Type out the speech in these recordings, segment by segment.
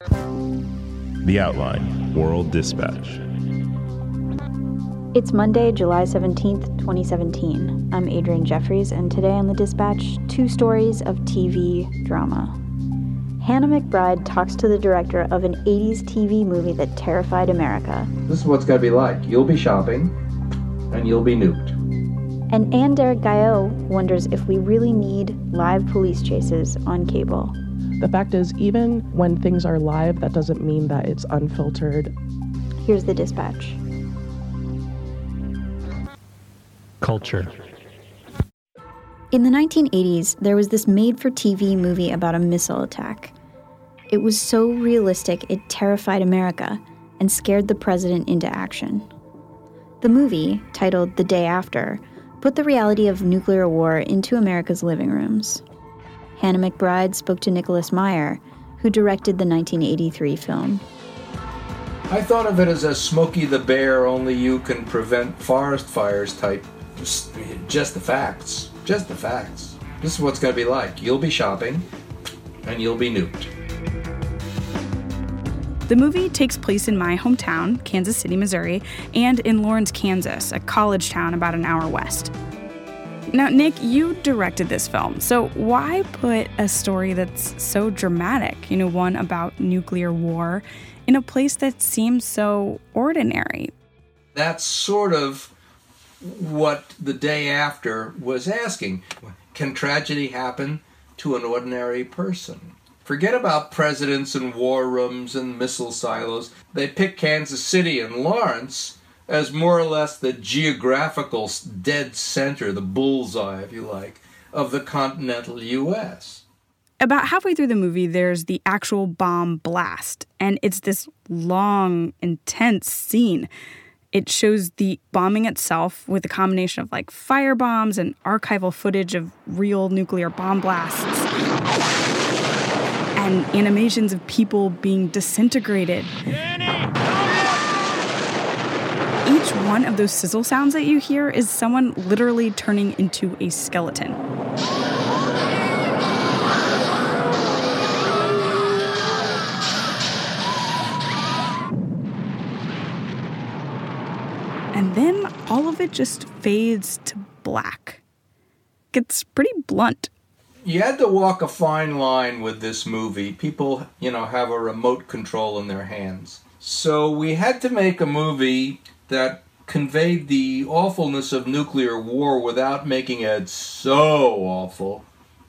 The Outline World Dispatch. It's Monday, July 17th, 2017. I'm Adrianne Jeffries, and today on the Dispatch, two stories of TV drama. Hanna McBride talks to the director of an 80s TV movie that terrified America. This is what's going to be like. You'll be shopping, and you'll be nuked. And Ann-Derrick Gaillot wonders if we really need live police chases on cable. The fact is, even when things are live, that doesn't mean that it's unfiltered. Here's the dispatch. Culture. In the 1980s, there was this made for TV movie about a missile attack. It was so realistic it terrified America and scared the president into action. The movie, titled The Day After, put the reality of nuclear war into America's living rooms. Hanna McBride spoke to Nicholas Meyer, who directed the 1983 film. I thought of it as a Smokey the Bear, only you can prevent forest fires type. Just, just the facts. Just the facts. This is what's going to be like. You'll be shopping, and you'll be nuked. The movie takes place in my hometown, Kansas City, Missouri, and in Lawrence, Kansas, a college town about an hour west. Now, Nick, you directed this film, so why put a story that's so dramatic, you know, one about nuclear war, in a place that seems so ordinary? That's sort of what the day after was asking. Can tragedy happen to an ordinary person? Forget about presidents and war rooms and missile silos. They pick Kansas City and Lawrence as more or less the geographical dead center, the bullseye, if you like, of the continental U.S. About halfway through the movie, there's the actual bomb blast, and it's this long, intense scene. It shows the bombing itself with a combination of like fire bombs and archival footage of real nuclear bomb blasts and animations of people being disintegrated. Each one of those sizzle sounds that you hear is someone literally turning into a skeleton. And then all of it just fades to black. It's pretty blunt. You had to walk a fine line with this movie. People, you know, have a remote control in their hands. So we had to make a movie that conveyed the awfulness of nuclear war without making it so awful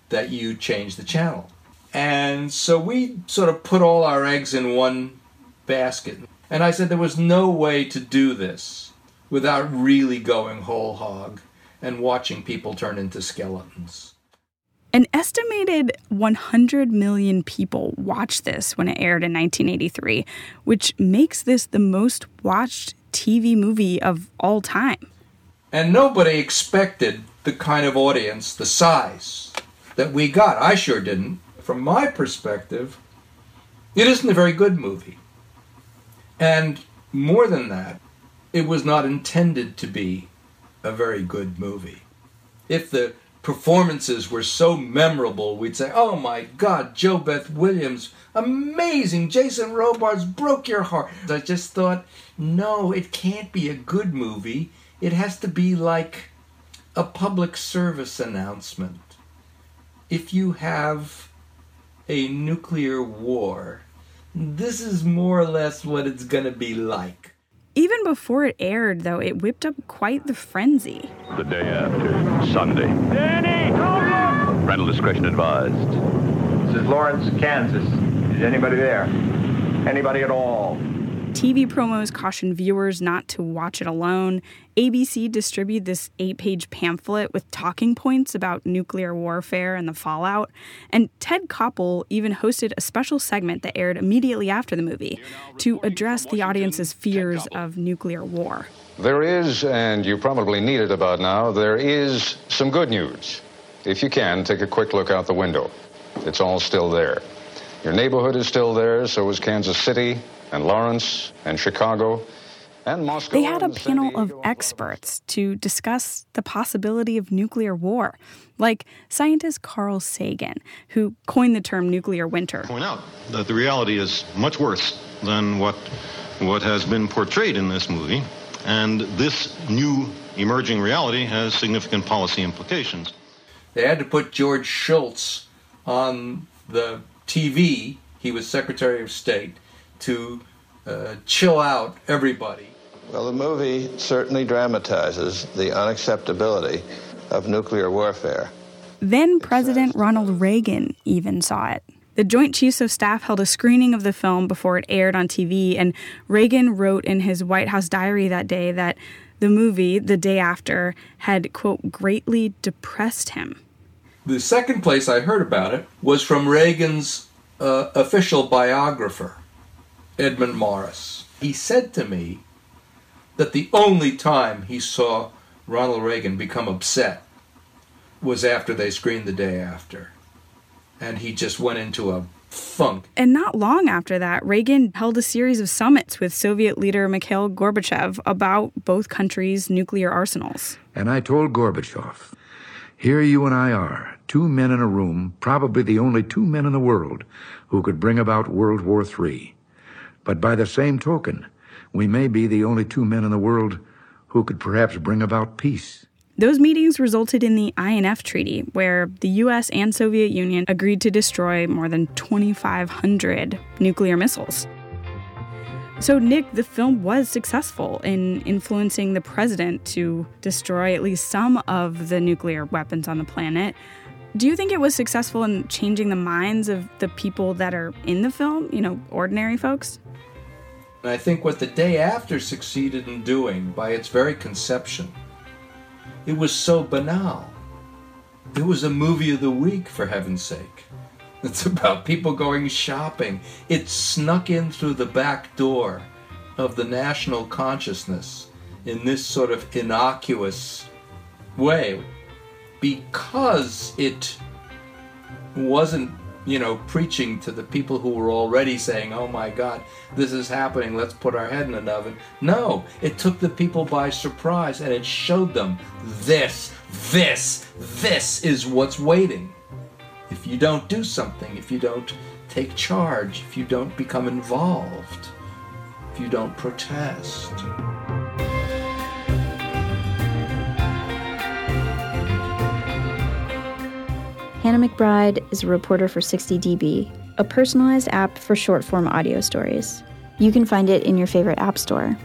that you change the channel. And so we sort of put all our eggs in one basket. And I said there was no way to do this without really going whole hog and watching people turn into skeletons. An estimated 100 million people watched this when it aired in 1983, which makes this the most watched TV movie of all time. And nobody expected the kind of audience, the size that we got. I sure didn't. From my perspective, it isn't a very good movie. And more than that, it was not intended to be a very good movie. If the performances were so memorable, we'd say, oh my God, JoBeth Williams, amazing. Jason Robards broke your heart. I just thought, no, it can't be a good movie. It has to be like a public service announcement. If you have a nuclear war, this is more or less what it's going to be like. Even before it aired, though, it whipped up quite the frenzy. The day after, Sunday. Danny, Parental discretion advised. This is Lawrence, Kansas. Is anybody there? Anybody at all? TV promos caution viewers not to watch it alone. ABC distributed this eight page pamphlet with talking points about nuclear warfare and the fallout. And Ted Koppel even hosted a special segment that aired immediately after the movie to address the audience's fears of nuclear war. There is, and you probably need it about now, there is some good news. If you can, take a quick look out the window. It's all still there. Your neighborhood is still there, so is Kansas City, and Lawrence, and Chicago, And Moscow They had a panel of experts to discuss the possibility of nuclear war, like scientist Carl Sagan, who coined the term nuclear winter. point out that the reality is much worse than what what has been portrayed in this movie, and this new emerging reality has significant policy implications. They had to put George Shultz on the TV. He was Secretary of State to uh, chill out everybody. Well, the movie certainly dramatizes the unacceptability of nuclear warfare. Then President Ronald Reagan even saw it. The Joint Chiefs of Staff held a screening of the film before it aired on TV, and Reagan wrote in his White House diary that day that the movie, the day after, had, quote, greatly depressed him. The second place I heard about it was from Reagan's uh, official biographer, Edmund Morris. He said to me that the only time he saw Ronald Reagan become upset was after they screened the day after. And he just went into a funk. And not long after that, Reagan held a series of summits with Soviet leader Mikhail Gorbachev about both countries' nuclear arsenals. And I told Gorbachev, here you and I are, two men in a room, probably the only two men in the world who could bring about World War III. But by the same token, we may be the only two men in the world who could perhaps bring about peace. Those meetings resulted in the INF Treaty, where the US and Soviet Union agreed to destroy more than 2,500 nuclear missiles. So, Nick, the film was successful in influencing the president to destroy at least some of the nuclear weapons on the planet. Do you think it was successful in changing the minds of the people that are in the film, you know, ordinary folks? And I think what the day after succeeded in doing, by its very conception, it was so banal. It was a movie of the week, for heaven's sake. It's about people going shopping. It snuck in through the back door of the national consciousness in this sort of innocuous way because it wasn't, you know, preaching to the people who were already saying, oh my God, this is happening, let's put our head in an oven. No, it took the people by surprise and it showed them this, this, this is what's waiting. If you don't do something, if you don't take charge, if you don't become involved, if you don't protest. Hanna McBride is a reporter for 60dB, a personalized app for short form audio stories. You can find it in your favorite app store.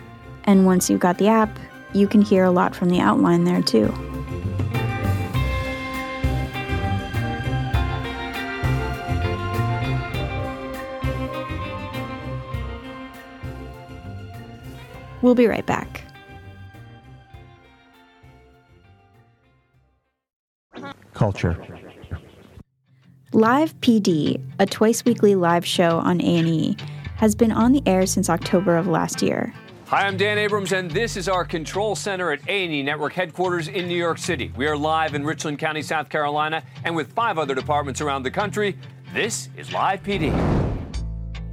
And once you've got the app, you can hear a lot from the outline there too. We'll be right back. Culture. Live PD, a twice weekly live show on A&E, has been on the air since October of last year. Hi, I'm Dan Abrams, and this is our control center at A&E Network headquarters in New York City. We are live in Richland County, South Carolina, and with five other departments around the country, this is Live PD.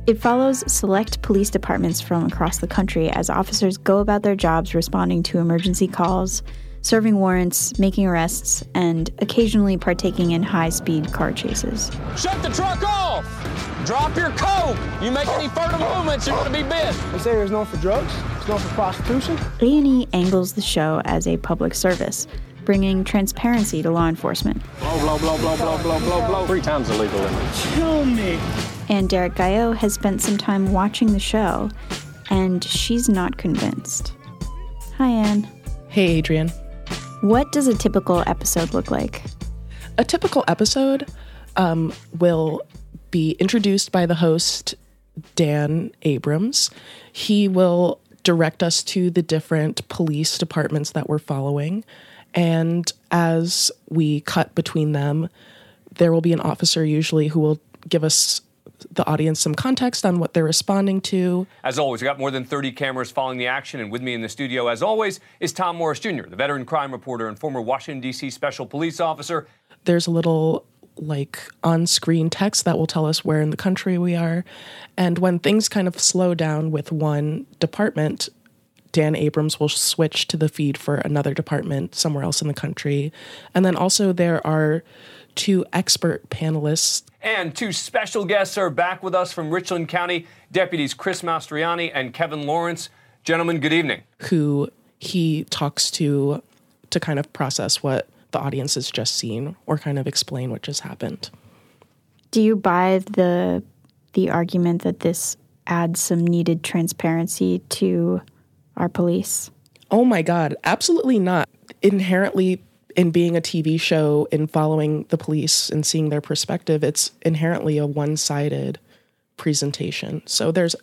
It follows select police departments from across the country as officers go about their jobs responding to emergency calls, serving warrants, making arrests, and occasionally partaking in high speed car chases. Shut the truck off! Drop your coat! You make any further movements, you're gonna be bit. This area is known for drugs, it's known for prostitution. A&E angles the show as a public service, bringing transparency to law enforcement. Blow, blow, blow, blow, blow, blow, blow, blow. Three times the legal limit. Kill me. Ann-Derrick Gaillot has spent some time watching the show, and she's not convinced. Hi, Ann. Hey, Adrianne. What does a typical episode look like? A typical episode um, will be introduced by the host, Dan Abrams. He will direct us to the different police departments that we're following. And as we cut between them, there will be an officer usually who will give us the audience some context on what they're responding to. As always, we got more than 30 cameras following the action, and with me in the studio, as always, is Tom Morris Jr., the veteran crime reporter and former Washington, D.C. special police officer. There's a little like on screen text that will tell us where in the country we are. And when things kind of slow down with one department, Dan Abrams will switch to the feed for another department somewhere else in the country. And then also there are two expert panelists. And two special guests are back with us from Richland County Deputies Chris Mastriani and Kevin Lawrence. Gentlemen, good evening. Who he talks to to kind of process what the audience has just seen or kind of explain what just happened. Do you buy the the argument that this adds some needed transparency to our police? Oh my god, absolutely not. Inherently in being a TV show in following the police and seeing their perspective, it's inherently a one-sided presentation. So there's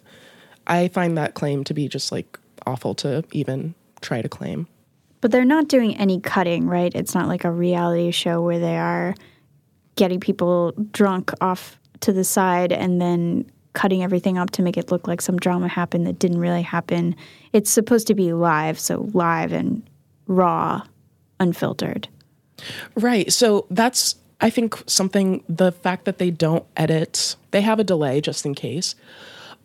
I find that claim to be just like awful to even try to claim. But they're not doing any cutting, right? It's not like a reality show where they are getting people drunk off to the side and then cutting everything up to make it look like some drama happened that didn't really happen. It's supposed to be live, so live and raw, unfiltered. Right. So that's I think something the fact that they don't edit, they have a delay just in case.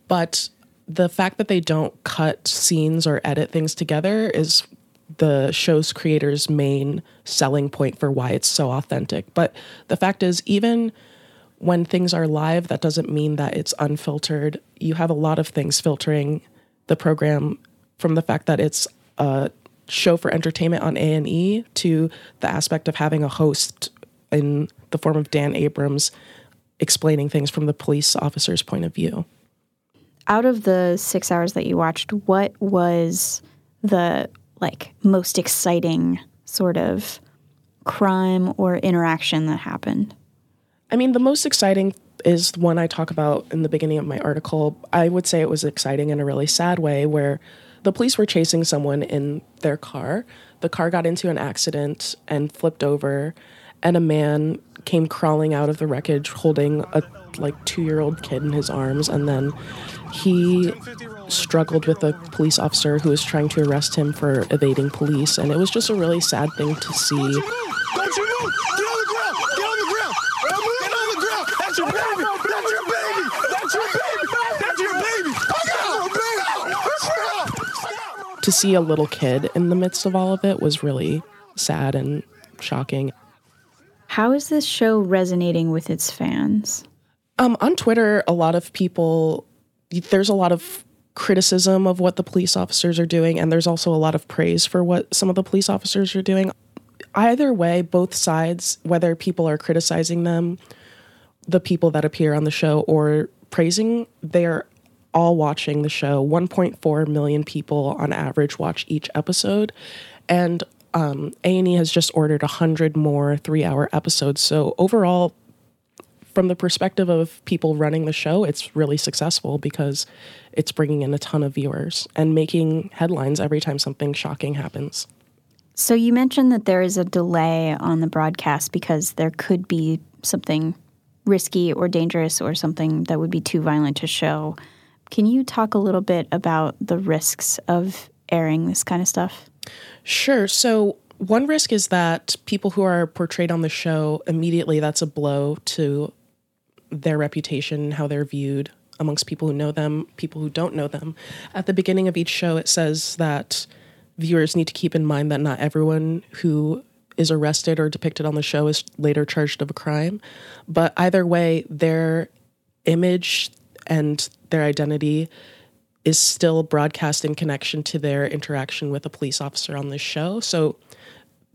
But the fact that they don't cut scenes or edit things together is the show's creators' main selling point for why it's so authentic. But the fact is, even when things are live, that doesn't mean that it's unfiltered. You have a lot of things filtering the program from the fact that it's a show for entertainment on A&E to the aspect of having a host in the form of Dan Abrams explaining things from the police officer's point of view. Out of the 6 hours that you watched, what was the like most exciting sort of crime or interaction that happened? I mean, the most exciting is the one I talk about in the beginning of my article. I would say it was exciting in a really sad way where the police were chasing someone in their car. The car got into an accident and flipped over, and a man came crawling out of the wreckage holding a like 2-year-old kid in his arms and then he struggled with a police officer who was trying to arrest him for evading police and it was just a really sad thing to see Don't you move! Get on the ground! Get on the ground! Get on the ground! That's your baby! That's your baby! That's your baby! That's your baby! Stop! Stop! to see a little kid in the midst of all of it was really sad and shocking. How is this show resonating with its fans? Um, on Twitter, a lot of people, there's a lot of criticism of what the police officers are doing, and there's also a lot of praise for what some of the police officers are doing. Either way, both sides, whether people are criticizing them, the people that appear on the show, or praising, they're all watching the show. 1.4 million people on average watch each episode, and um, A&E has just ordered 100 more three-hour episodes. So overall, from the perspective of people running the show, it's really successful because it's bringing in a ton of viewers and making headlines every time something shocking happens. So you mentioned that there is a delay on the broadcast because there could be something risky or dangerous or something that would be too violent to show. Can you talk a little bit about the risks of airing this kind of stuff? Sure. So one risk is that people who are portrayed on the show immediately that's a blow to their reputation, how they're viewed amongst people who know them, people who don't know them. At the beginning of each show, it says that viewers need to keep in mind that not everyone who is arrested or depicted on the show is later charged of a crime. But either way, their image and their identity is still broadcast in connection to their interaction with a police officer on this show. So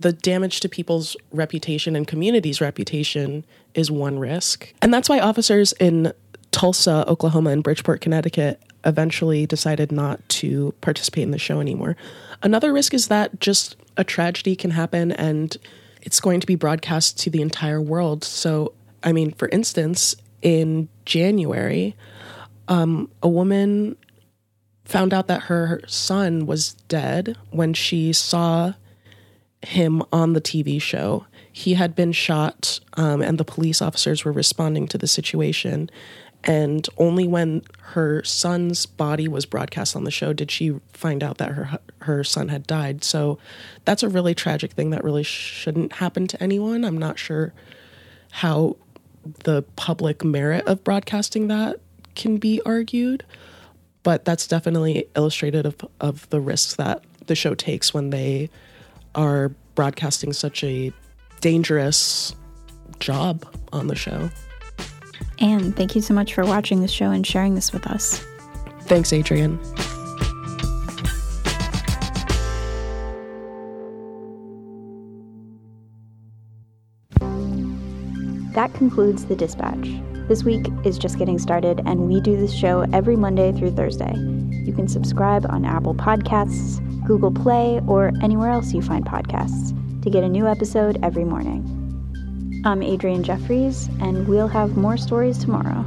the damage to people's reputation and community's reputation is one risk. And that's why officers in Tulsa, Oklahoma, and Bridgeport, Connecticut eventually decided not to participate in the show anymore. Another risk is that just a tragedy can happen and it's going to be broadcast to the entire world. So, I mean, for instance, in January, um, a woman found out that her son was dead when she saw him on the TV show. He had been shot, um, and the police officers were responding to the situation. And only when her son's body was broadcast on the show did she find out that her her son had died. So that's a really tragic thing that really shouldn't happen to anyone. I'm not sure how the public merit of broadcasting that can be argued. but that's definitely illustrative of, of the risks that the show takes when they are broadcasting such a dangerous job on the show. And thank you so much for watching the show and sharing this with us. Thanks, Adrianne. That concludes The Dispatch. This week is just getting started, and we do this show every Monday through Thursday. You can subscribe on Apple Podcasts, Google Play, or anywhere else you find podcasts to get a new episode every morning. I'm Adrianne Jeffries, and we'll have more stories tomorrow.